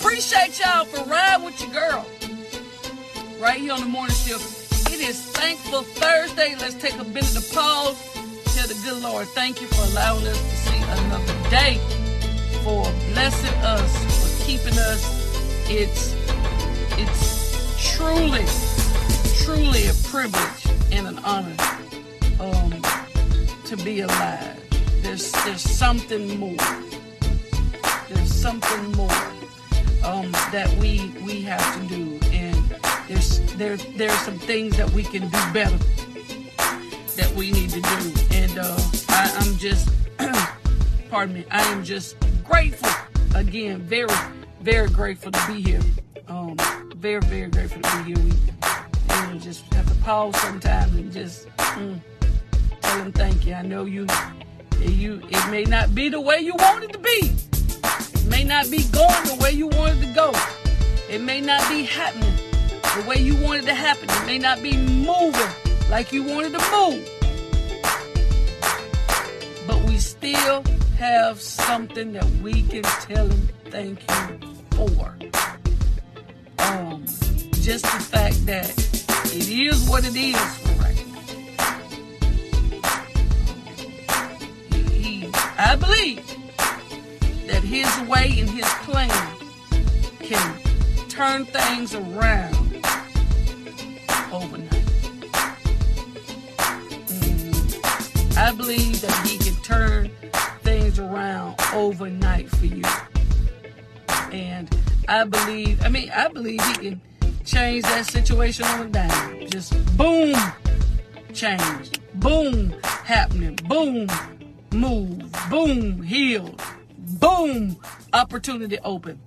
appreciate y'all for riding with your girl. Right here on the morning shift. It is Thankful Thursday. Let's take a minute to pause. Tell the good Lord, thank you for allowing us to see another day, for blessing us, for keeping us. It's it's truly, truly a privilege and an honor um, to be alive. There's there's something more. There's something more um, that we we have to do, and there's there there's some things that we can do better that we need to do, and uh, I, I'm just pardon me, I am just grateful again, very very grateful to be here. Um, very very grateful to be here. We you know, just have to pause sometimes and just mm, tell them thank you. I know you you it may not be the way you want it to be. May not be going the way you want it to go. It may not be happening the way you wanted to happen. It may not be moving like you wanted to move. But we still have something that we can tell him thank you for. Um, just the fact that it is what it is for he, I believe that his way and his plan can turn things around overnight. Mm, I believe that he can turn things around overnight for you. And I believe, I mean, I believe he can change that situation on a dime. Just boom, change. Boom, happening. Boom, move. Boom, healed. Boom, opportunity open.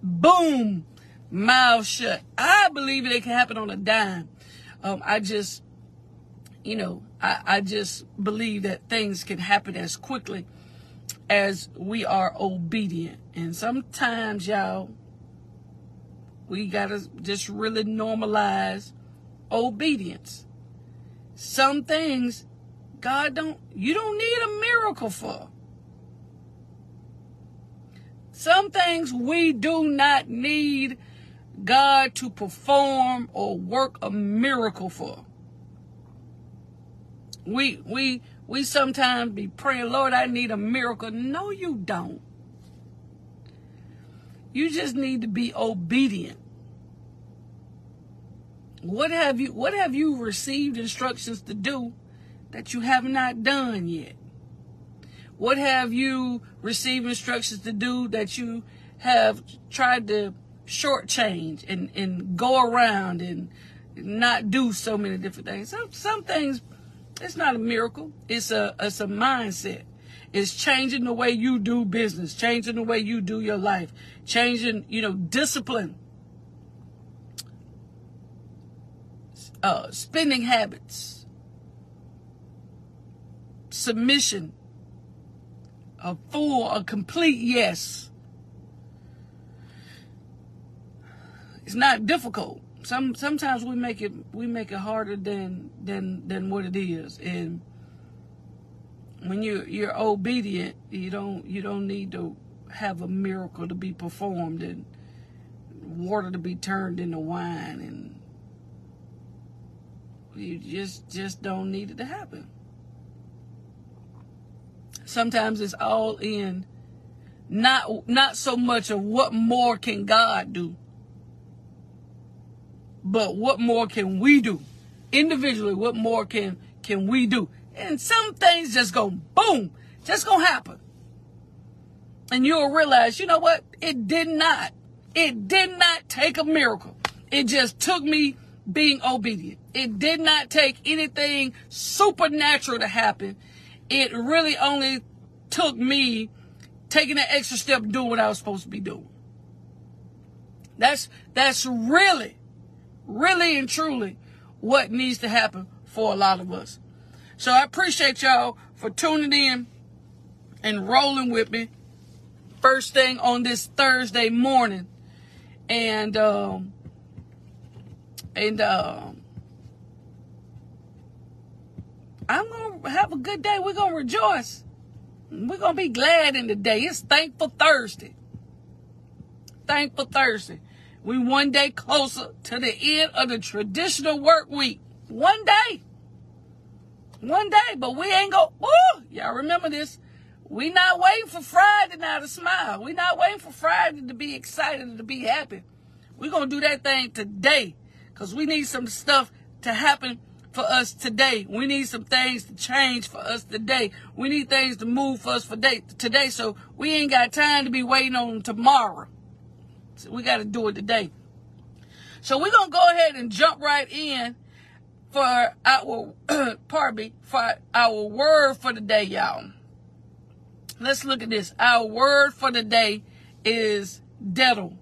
Boom, mouth shut. I believe it can happen on a dime. Um, I just, you know, I, I just believe that things can happen as quickly as we are obedient. And sometimes, y'all, we gotta just really normalize obedience. Some things God don't, you don't need a miracle for. Some things we do not need God to perform or work a miracle for. We we we sometimes be praying, Lord, I need a miracle. No, you don't. You just need to be obedient. What have you what have you received instructions to do that you have not done yet? What have you received instructions to do that you have tried to shortchange and, and go around and not do so many different things? Some, some things, it's not a miracle. It's a, it's a mindset. It's changing the way you do business, changing the way you do your life, changing, you know, discipline, uh, spending habits, submission, a full, a complete yes. It's not difficult. Some sometimes we make it we make it harder than than than what it is. And when you you're obedient, you don't you don't need to have a miracle to be performed and water to be turned into wine and you just just don't need it to happen sometimes it's all in not not so much of what more can God do, but what more can we do individually? What more can can we do? And some things just go boom, just gonna happen, and you'll realize, you know what? It did not. It did not take a miracle. It just took me being obedient. It did not take anything supernatural to happen it really only took me taking that extra step doing what I was supposed to be doing. That's that's really, really and truly what needs to happen for a lot of us. So I appreciate y'all for tuning in and rolling with me. First thing on this Thursday morning. And um and um I'm gonna have a good day. We're gonna rejoice. We're gonna be glad in the day. It's thankful Thursday. Thankful Thursday. We one day closer to the end of the traditional work week. One day. One day, but we ain't go. Ooh, y'all remember this? We not waiting for Friday now to smile. We not waiting for Friday to be excited to be happy. we gonna do that thing today. Cause we need some stuff to happen for us today. We need some things to change for us today. We need things to move for us for day, today. So we ain't got time to be waiting on tomorrow. So we got to do it today. So we're going to go ahead and jump right in for our, pardon me, for our word for the day, y'all. Let's look at this. Our word for the day is daedal.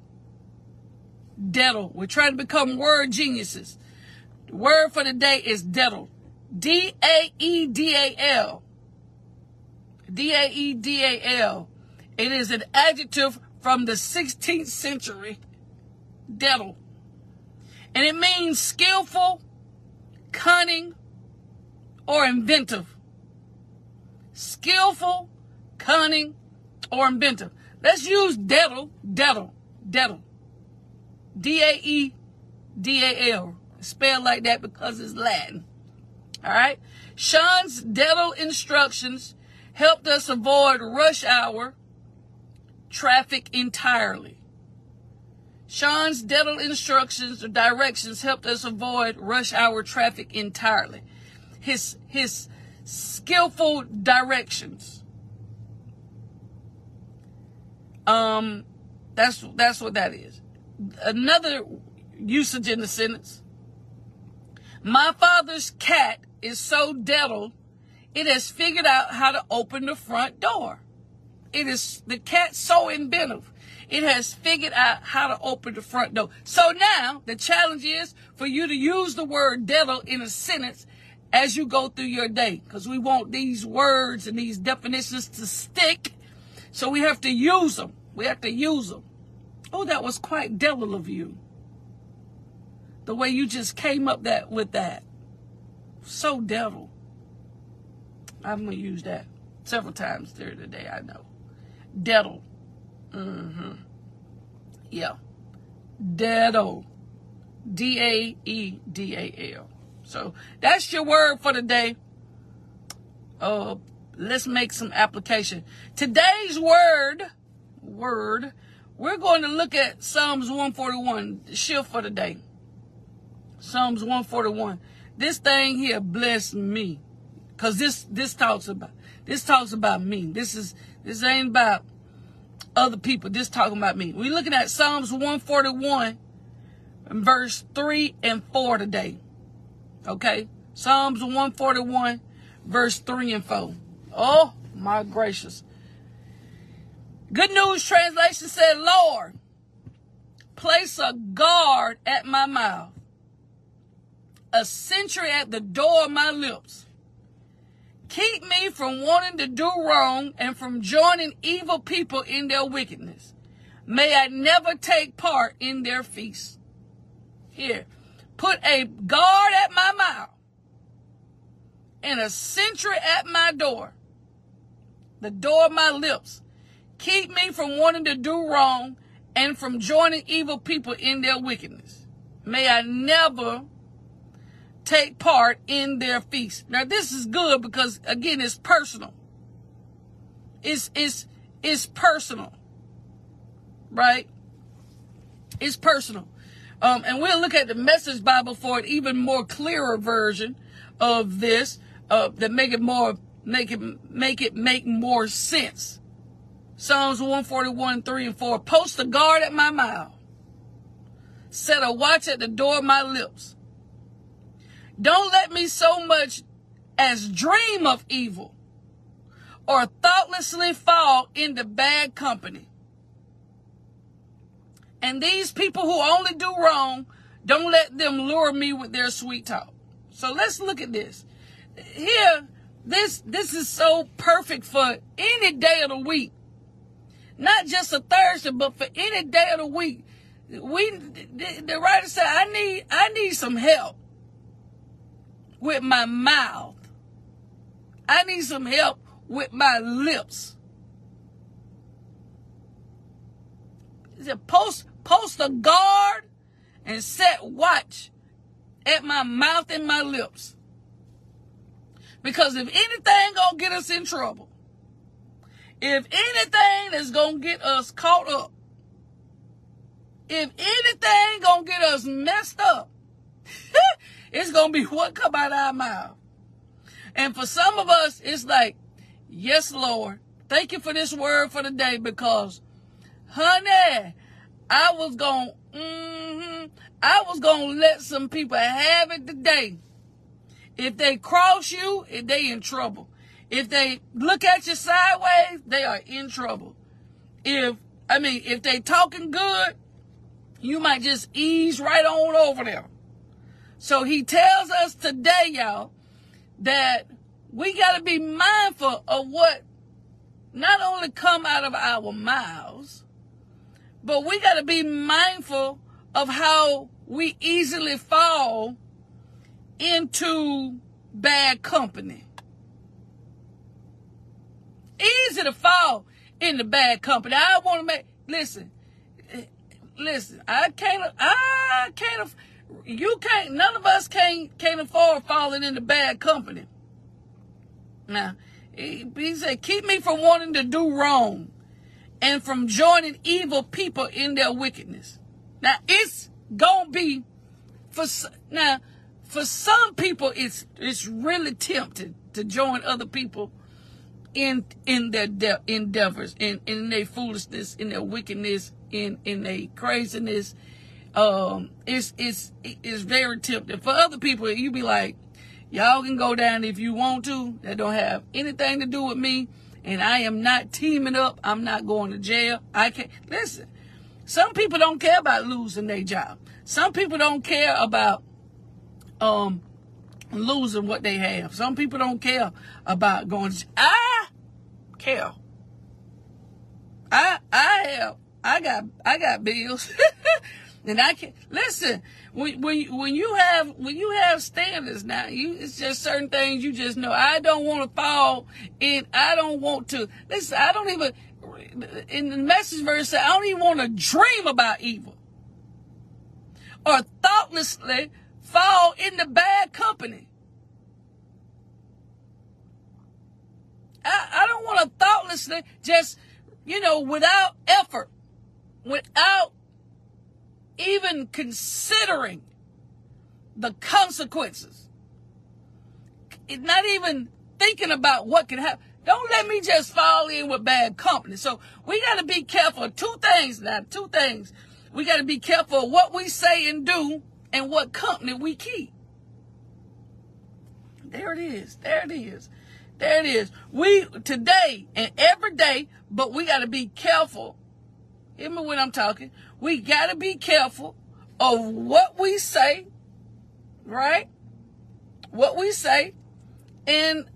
Daedal. We're trying to become word geniuses. Word for the day is daedal. D A E D A L. D A E D A L. It is an adjective from the 16th century. Daedal. And it means skillful, cunning, or inventive. Skillful, cunning, or inventive. Let's use daedal, daedal, daedal. D A E D A L spelled like that because it's Latin. All right. Sean's daedal instructions helped us avoid rush hour traffic entirely. Sean's daedal instructions or directions helped us avoid rush hour traffic entirely. His his skillful directions. Um that's that's what that is. Another usage in the sentence my father's cat is so daedal, it has figured out how to open the front door. It is the cat so inventive. It has figured out how to open the front door. So now the challenge is for you to use the word daedal in a sentence as you go through your day. Because we want these words and these definitions to stick. So we have to use them. We have to use them. Oh, that was quite daedal of you the way you just came up that with that. So daedal. I'm gonna use that several times during the day, I know. Daedal. Mm-hmm. Yeah. Daedal. D-A-E-D-A-L. So that's your word for the day. Uh, let's make some application. Today's word, word, we're going to look at Psalms 141, the shift for the day. Psalms 141. This thing here bless me. Cause this, this talks about, this talks about me. This is, this ain't about other people. This talking about me. We're looking at Psalms 141 verse 3 and 4 today. Okay. Psalms 141 verse 3 and 4. Oh my gracious. Good News Translation said, Lord, place a guard at my mouth a sentry at the door of my lips. Keep me from wanting to do wrong and from joining evil people in their wickedness. May I never take part in their feasts. Here, put a guard at my mouth and a sentry at my door, the door of my lips. Keep me from wanting to do wrong and from joining evil people in their wickedness. May I never take part in their feast. Now this is good because again, it's personal. It's, it's, it's personal. Right? It's personal. Um, and we'll look at the message Bible for an even more clearer version of this, uh, that make it more, make it, make it make more sense. Psalms 141, 3 and 4. Post a guard at my mouth. Set a watch at the door of my lips. Don't let me so much as dream of evil or thoughtlessly fall into bad company. And these people who only do wrong, don't let them lure me with their sweet talk. So let's look at this. Here, this this is so perfect for any day of the week. Not just a Thursday, but for any day of the week. We the, the writer said, I need I need some help with my mouth. I need some help with my lips. Post, post a guard and set watch at my mouth and my lips. Because if anything gonna get us in trouble, if anything is gonna get us caught up, if anything gonna get us messed up, it's gonna be what come out of our mouth. And for some of us, it's like, yes, Lord, thank you for this word for the day because, honey, I was gonna, mm-hmm, I was gonna let some people have it today. If they cross you, if they in trouble. If they look at you sideways, they are in trouble. If I mean, if they talking good, you might just ease right on over there. So he tells us today, y'all, that we got to be mindful of what not only come out of our mouths, but we got to be mindful of how we easily fall into bad company. Easy to fall into bad company. I want to make, listen, listen, I can't, I can't, you can't, none of us can't, can't afford falling into bad company. Now, he, he said, keep me from wanting to do wrong and from joining evil people in their wickedness. Now, it's gonna be for, now, for some people, it's, it's really tempting to join other people in, in their de- endeavors, in, in their foolishness, in their wickedness, in, in their craziness. Um, it's, it's, it's very tempting. For other people, you be like, Y'all can go down if you want to. That don't have anything to do with me. And I am not teaming up. I'm not going to jail. I can't. Listen, some people don't care about losing their job. Some people don't care about um losing what they have. Some people don't care about going. To, I care. I I have. I got I got bills. and I can listen when when when you have when you have standards now, you it's just certain things you just know. I don't want to fall in. I don't want to listen. I don't even in the message verse. I don't even want to dream about evil or thoughtlessly fall into bad company. I, I don't want to thoughtlessly just, you know, without effort, without even considering the consequences. Not even thinking about what can happen. Don't let me just fall in with bad company. So we got to be careful. Two things now, two things. We got to be careful what we say and do and what company we keep. There it is. There it is. There it is. We today and every day, but we got to be careful. Hear me when I'm talking we got to be careful of what we say, right? What we say and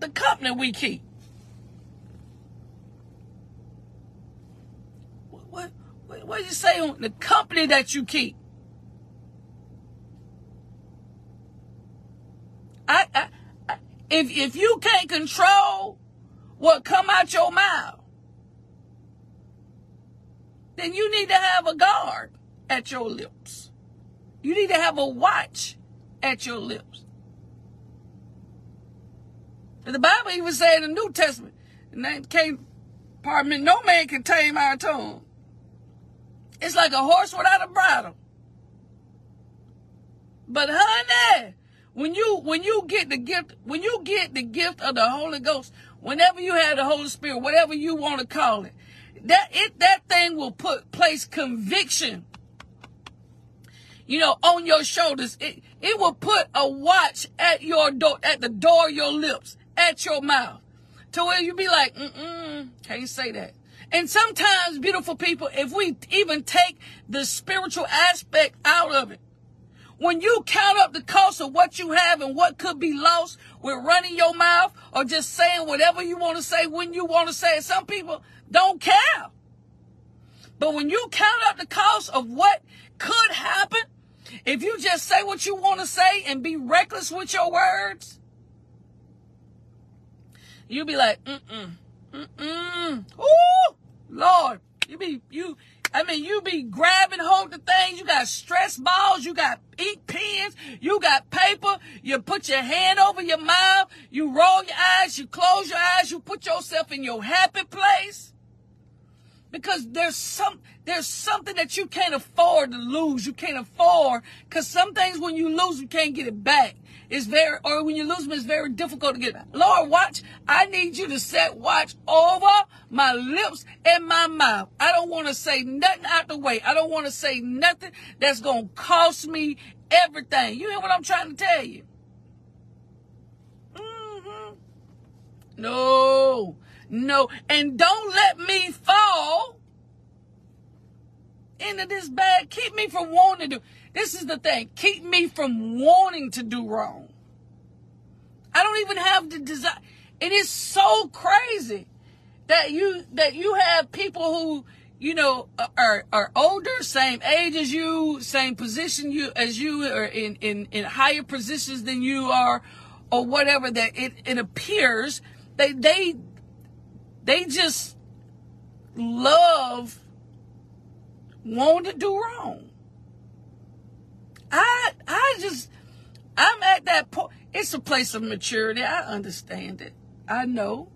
the company we keep. What, what, do you say on the company that you keep? I, I, I, if if you can't control what come out your mouth, then you need to have a guard at your lips. You need to have a watch at your lips. And the Bible even said in the New Testament, and can't, pardon me, no man can tame our tongue. It's like a horse without a bridle. But honey, when you when you get the gift, when you get the gift of the Holy Ghost, whenever you have the Holy Spirit, whatever you want to call it, that it that thing will put place conviction you know on your shoulders. It it will put a watch at your door at the door of your lips at your mouth to where you be like mm-mm can't say that. And sometimes beautiful people if we even take the spiritual aspect out of it when you count up the cost of what you have and what could be lost with running your mouth or just saying whatever you want to say when you want to say it some people don't care. But when you count up the cost of what could happen, if you just say what you want to say and be reckless with your words, you'll be like, mm-mm, mm-mm. Ooh, Lord. You be, you, I mean, you be grabbing hold of things. You got stress balls. You got ink pens. You got paper. You put your hand over your mouth. You roll your eyes. You close your eyes. You put yourself in your happy place. Because there's some, there's something that you can't afford to lose. You can't afford, cause some things when you lose, you can't get it back. It's very, or when you lose them, it's very difficult to get back. Lord, watch, I need you to set watch over my lips and my mouth. I don't want to say nothing out the way. I don't want to say nothing that's to cost me everything. You hear what I'm trying to tell you? Mm-hmm. No, no. And don't let me fall into this bad. Keep me from wanting to do. This is the thing. Keep me from wanting to do wrong. I don't even have the desire. It is so crazy that you that you have people who you know are are older, same age as you, same position you as you, or in in in higher positions than you are, or whatever. That it it appears they they they just love wanting to do wrong. I I just I'm at that point. It's a place of maturity. I understand it. I know.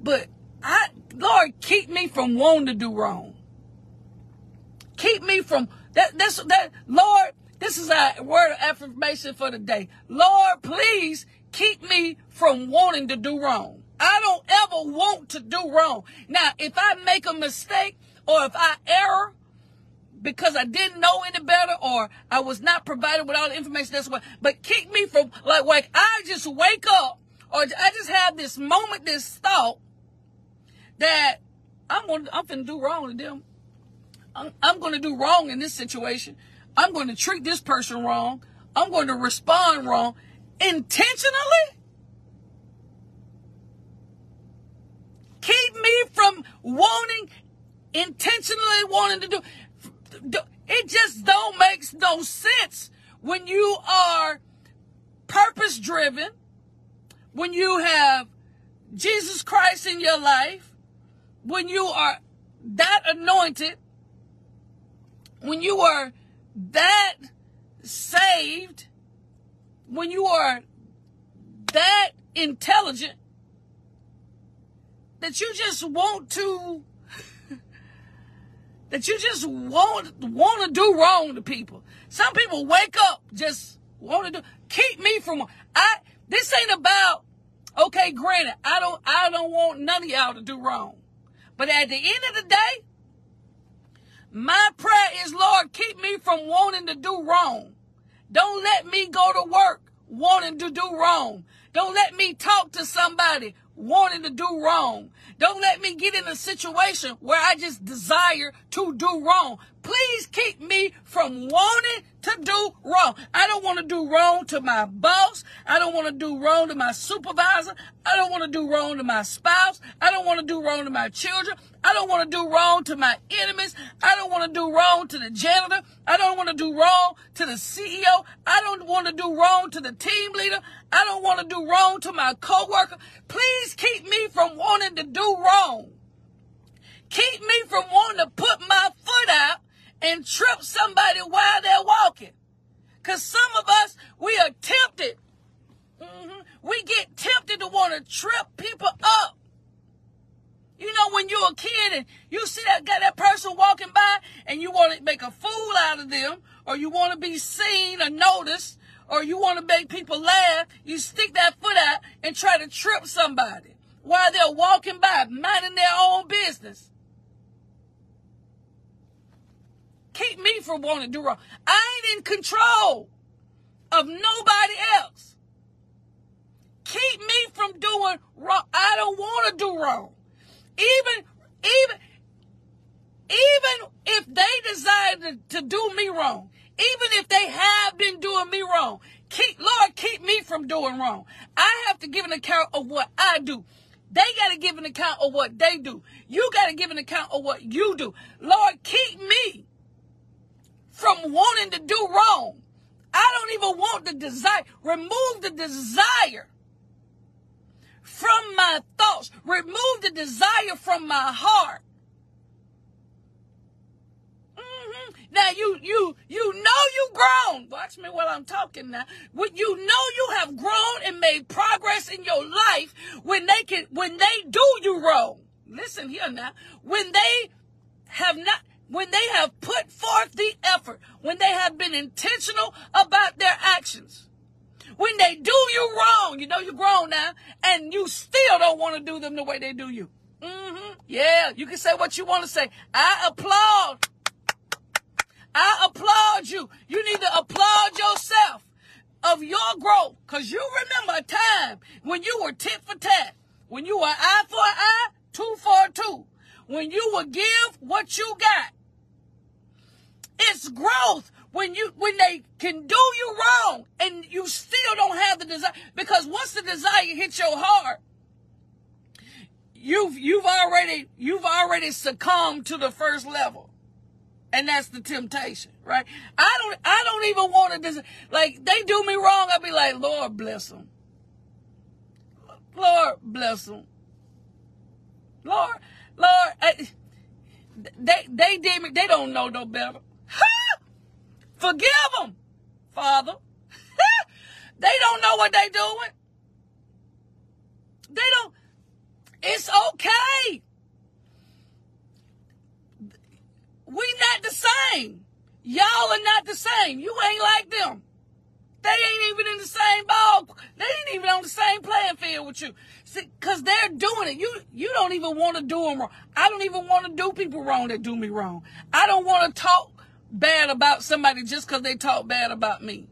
But I Lord, keep me from wanting to do wrong. Keep me from that that's that Lord, this is a word of affirmation for the day. Lord, please keep me from wanting to do wrong. I don't ever want to do wrong. Now, if I make a mistake or if I err, because I didn't know any better or I was not provided with all the information. That's what, but keep me from like, like I just wake up or I just have this moment, this thought that I'm going to, I'm going to do wrong to them. I'm, I'm going to do wrong in this situation. I'm going to treat this person wrong. I'm going to respond wrong intentionally. Keep me from wanting, intentionally wanting to do it just don't make no sense when you are purpose driven, when you have Jesus Christ in your life, when you are that anointed, when you are that saved, when you are that intelligent, that you just want to that you just want want to do wrong to people. Some people wake up just want to do. Keep me from. I. This ain't about. Okay, granted, I don't. I don't want none of y'all to do wrong. But at the end of the day, my prayer is, Lord, keep me from wanting to do wrong. Don't let me go to work wanting to do wrong. Don't let me talk to somebody wanting to do wrong. Don't let me get in a situation where I just desire to do wrong. Please keep me from wanting to do wrong. I don't want to do wrong to my boss. I don't want to do wrong to my supervisor. I don't want to do wrong to my spouse. I don't want to do wrong to my children. I don't want to do wrong to my enemies. I don't want to do wrong to the janitor. I don't want to do wrong to the CEO. I don't want to do wrong to the team leader. I don't want to do wrong to my coworker. Please keep me from wanting to do wrong. Keep me from wanting to put my foot out and trip somebody while they're walking. Because some of us, we are tempted. Mm-hmm. We get tempted to want to trip people up. You know, when you're a kid and you see that got that person walking by and you want to make a fool out of them, or you want to be seen or noticed, or you want to make people laugh, you stick that foot out and try to trip somebody while they're walking by, minding their own business. Keep me from wanting to do wrong. I ain't in control of nobody else. Keep me from doing wrong. I don't want to do wrong. Even, even, even if they decide to, to do me wrong, even if they have been doing me wrong, keep, Lord, keep me from doing wrong. I have to give an account of what I do. They got to give an account of what they do. You got to give an account of what you do. Lord, keep me from wanting to do wrong. I don't even want the desire. Remove the desire from my thoughts. Remove the desire from my heart mm-hmm. Now you you you know you grown. Watch me while I'm talking now. When you know you have grown and made progress in your life when they can when they do you wrong. Listen here now. When they have not when they have put forth the effort, when they have been intentional about their actions. When they do you wrong, you know you're grown now, and you still don't want to do them the way they do you. Mm-hmm. Yeah, you can say what you want to say. I applaud. I applaud you. You need to applaud yourself of your growth. Cause you remember a time when you were tit for tat. When you were eye for eye, two for two. When you would give what you got. It's growth when you when they can do you wrong and you still don't have the desire because once the desire hits your heart you've you've already you've already succumbed to the first level. And that's the temptation right? I don't i don't even want to des- like they do me wrong i'll be like lord bless them lord bless them lord lord I, they they did me they don't know no better Forgive them, Father. they don't know what they're doing. They don't. It's okay. We not the same. Y'all are not the same. You ain't like them. They ain't even in the same ball. They ain't even on the same playing field with you. See, cause they're doing it. You you don't even want to do them wrong. I don't even want to do people wrong that do me wrong. I don't want to talk bad about somebody just because they talk bad about me.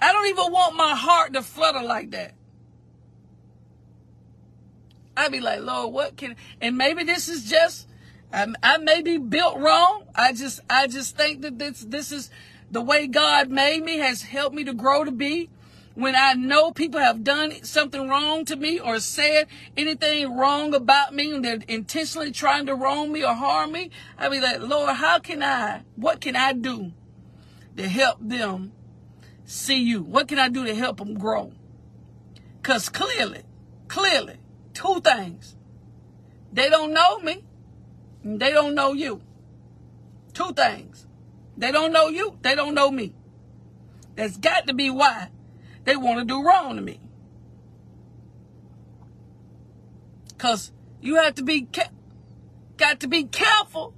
I don't even want my heart to flutter like that. I'd be like, Lord, what can, and maybe this is just, I, I may be built wrong. I just, I just think that this, this is the way God made me has helped me to grow to be when I know people have done something wrong to me or said anything wrong about me and they're intentionally trying to wrong me or harm me, I be like, Lord, how can I, what can I do to help them see you? What can I do to help them grow? Because clearly, clearly, two things. They don't know me. They don't know you. Two things. They don't know you. They don't know me. That's got to be why they want to do wrong to me. Cause you have to be got to be careful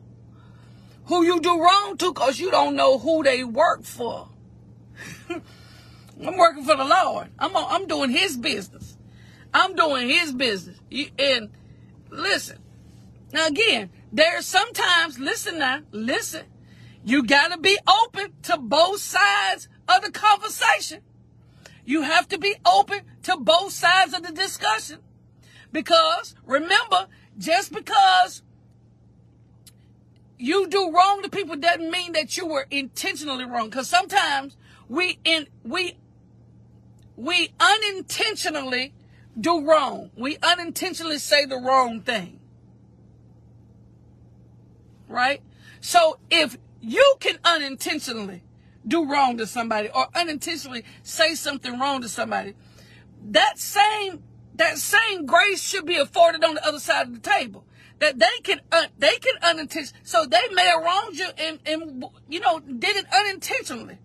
who you do wrong to cause you don't know who they work for. I'm working for the Lord. I'm I'm doing his business. I'm doing his business. And listen. Now again, there's sometimes listen now, listen. You got to be open to both sides of the conversation. You have to be open to both sides of the discussion. Because remember, just because you do wrong to people doesn't mean that you were intentionally wrong. Because sometimes we in we we unintentionally do wrong. We unintentionally say the wrong thing. Right? So if you can unintentionally do wrong to somebody or unintentionally say something wrong to somebody, that same that same grace should be afforded on the other side of the table. That they can they can unintentionally so they may have wronged you and, and you know did it unintentionally.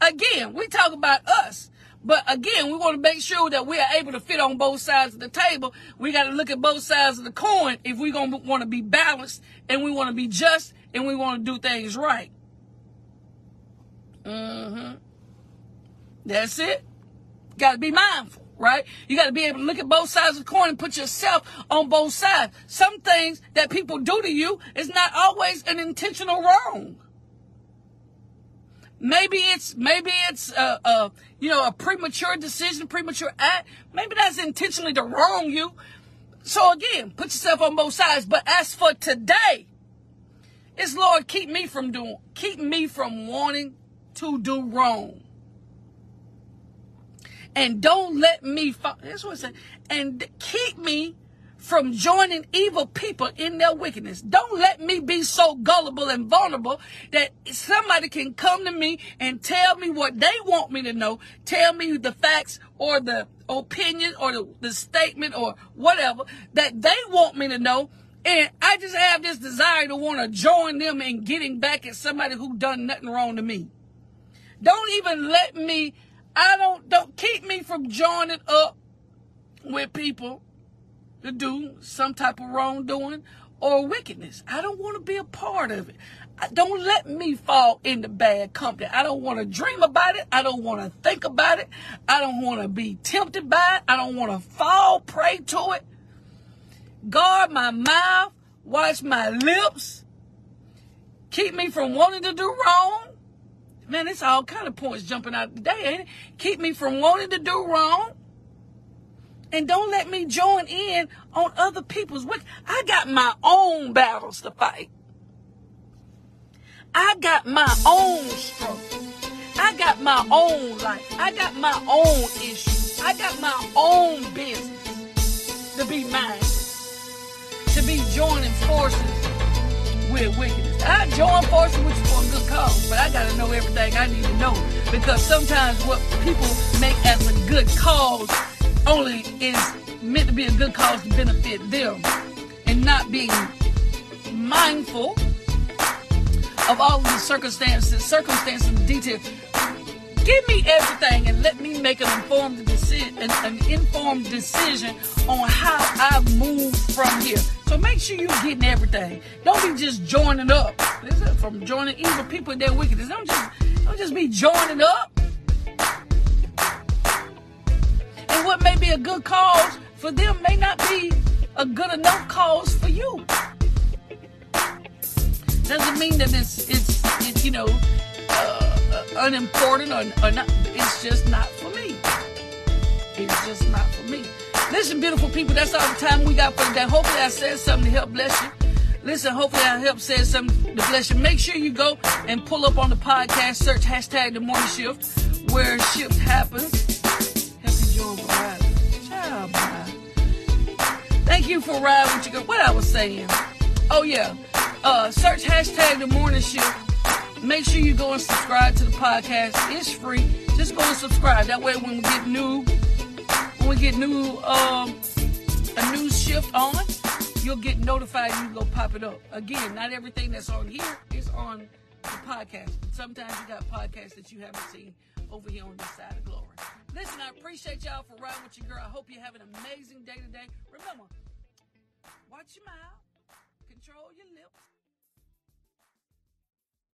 Again, we talk about us. But again, we want to make sure that we are able to fit on both sides of the table. We got to look at both sides of the coin if we're going to want to be balanced and we want to be just and we want to do things right. Mm-hmm. That's it. Got to be mindful, right? You got to be able to look at both sides of the coin and put yourself on both sides. Some things that people do to you is not always an intentional wrong. Maybe it's maybe it's a, a you know a premature decision, premature act. Maybe that's intentionally to wrong you. So again, put yourself on both sides. But as for today, it's Lord keep me from doing, keep me from wanting to do wrong. And don't let me, that's what it said, and keep me from joining evil people in their wickedness. Don't let me be so gullible and vulnerable that somebody can come to me and tell me what they want me to know, tell me the facts or the opinion or the, the statement or whatever that they want me to know And I just have this desire to want to join them in getting back at somebody who done nothing wrong to me. Don't even let me, I don't, don't keep me from joining up with people to do some type of wrongdoing or wickedness. I don't want to be a part of it. I, Don't let me fall into bad company. I don't want to dream about it. I don't want to think about it. I don't want to be tempted by it. I don't want to fall prey to it. Guard my mouth. Watch my lips. Keep me from wanting to do wrong. Man, it's all kind of points jumping out today, ain't it? Keep me from wanting to do wrong. And don't let me join in on other people's work. I got my own battles to fight. I got my own struggle. I got my own life. I got my own issues. I got my own business to be mine, to be joining forces with wickedness. I join forces with you for a good cause, but I got to know everything I need to know because sometimes what people make as a good cause only is meant to be a good cause to benefit them and not being mindful of all of the circumstances, circumstances and details. Give me everything and let me make an informed decision, an, an informed decision on how I move from here. So make sure you're getting everything. Don't be just joining up. Is from joining evil people and their wickedness. Don't just don't just be joining up. And what may be a good cause for them may not be a good enough cause for you. Doesn't mean that it's it's, it's you know uh, unimportant or, or not. It's just not for me. It's just not for me. Listen, beautiful people, that's all the time we got for today. Hopefully, I said something to help bless you. Listen, hopefully, I helped say something to bless you. Make sure you go and pull up on the podcast, search hashtag the morning shift, where shift happens. Join the ride. Child, bye. Thank you for riding with your girl. What I was saying. Oh, yeah. Uh, search hashtag the morning shift. Make sure you go and subscribe to the podcast. It's free. Just go and subscribe. That way, when we get new, when we get new, um, a new shift on, you'll get notified. You go pop it up. Again, not everything that's on here is on the podcast. Sometimes you got podcasts that you haven't seen over here on this side of glory. Listen, I appreciate y'all for riding with your girl. I hope you have an amazing day today. Remember, watch your mouth, control your lips.